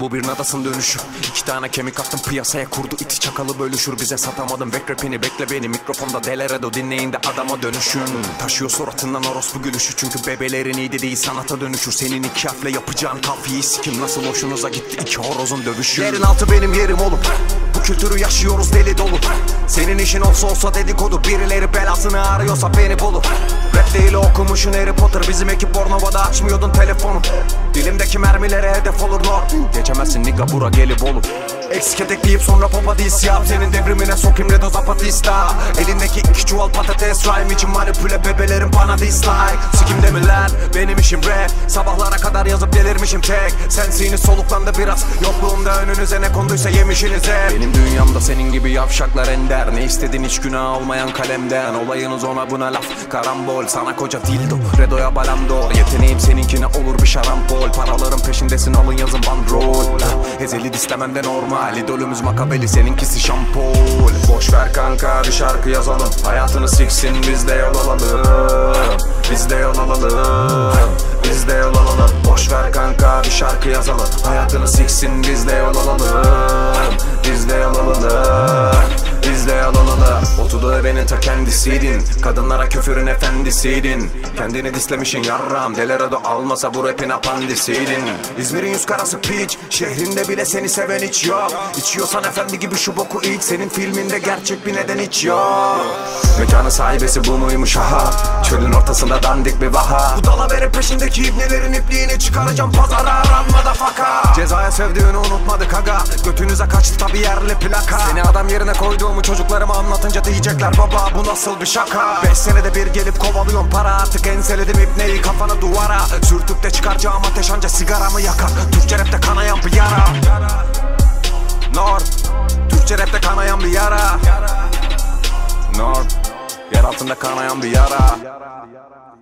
Bu bir nadasın dönüşü. İki tane kemik attım piyasaya kurdu. İti çakalı bölüşür bize satamadım. Bek rapini bekle beni. Mikrofonda deleredo dinleyin de adama dönüşün. Taşıyor suratından orospu gülüşü çünkü bebelerin iyi dediği sanata dönüşür. Senin iki harfle yapacağın kafiyi sikim. Nasıl hoşunuza gitti iki horozun dövüşü? Yerin altı benim yerim olup bu kültürü yaşıyoruz deli dolu. Senin işin olsa olsa dedikodu Birileri belasını arıyorsa beni bulur. Rap değil okumuşun Harry Potter. Bizim ekip Bornova'da açmıyordun telefonu. Dilimdeki mermilere hedef olur no Geçemezsin nigga bura gelip olur Eksik etekleyip sonra popa diss yap. Senin devrimine sokayım Redo Zapatista. Elindeki iki çuval patates Rhyme için manipüle bebelerim bana dislike. Sikimde mi lan? Benim işim rap. Sabahlara kadar yazıp delirmişim tek Sensiniz soluklandı biraz. Yokluğumda önünüze ne konduysa yemişiniz hep Benim dünyamda senin gibi yavşaklar ender. Ne istedin hiç günah olmayan kalemden. Olayınız ona buna laf. Karambol Sana koca dildo. Redo'ya balamdor Yeteneğim seninkine olur bir şarampol. Paraların peşindesin alın yazın bandrol. Ezeli dislemem de normal İdolümüz makabeli seninkisi şampol. Boş ver kanka bir şarkı yazalım. Hayatını siksin biz de yol alalım. Biz de yol alalım. Biz de yol alalım. Boş ver kanka bir şarkı yazalım. Hayatını siksin biz de yol alalım Otudu evenin ta kendisiydin. Kadınlara küfürün efendisiydin. Kendini dislemişin yarram. Delerado almasa bu rapin apandisiydin. İzmir'in yüz karası piç. Şehrinde bile seni seven hiç yok. İçiyorsan efendi gibi şu boku iç. Senin filminde gerçek bir neden hiç yok. Mekanın sahibesi bu muymuş? Aha. Çölün ortasında dandik bir vaha. Bu dalaverin peşindeki ibnelerin ipliğini çıkaracağım pazara. Aranmada faka Cezaya sevdiğini unutmadık aga. Götünüze kaçtı tabi yerli plaka. Seni adam yerine koyduğumu çocuklarıma anlatınca diyecekler baba bu nasıl bir şaka? Beş senede bir gelip kovalıyorum para artık enseledim ibneyi kafana duvara. Sürtüp de çıkaracağım ateş anca sigaramı yakar. Türkçe rapte kanayan bir yara. Nord Türkçe rapte kanayan bir yara. Nord Yer altında kanayan bir yara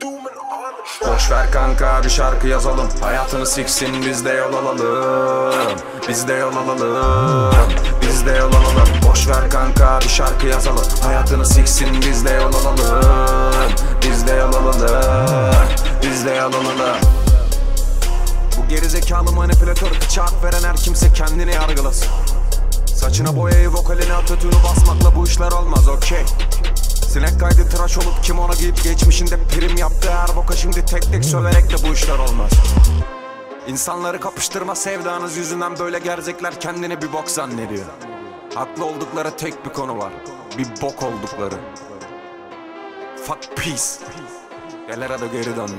Boş ver kanka bir şarkı yazalım. Hayatını siksin biz de yol alalım. Biz de yol alalım. Biz de yol alalım. Boş ver kanka bir şarkı yazalım. Hayatını siksin biz de yol alalım. Biz de yol alalım. Biz de yol alalım. Bu gerizekalı manipülatör bıçak veren her kimse kendini yargılasın. Saçına boyayı vokalini atatürk'ü basmakla bu işler olmaz okey Sinek kaydı tıraş olup kimona giyip geçmişinde prim yaptı? Her boka şimdi tek tek söverek de bu işler olmaz. İnsanları kapıştırma sevdanız yüzünden böyle gerzekler kendini bir bok zannediyor. Haklı oldukları tek bir konu var. Bir bok oldukları. Fuck peace. Gelere de geri dön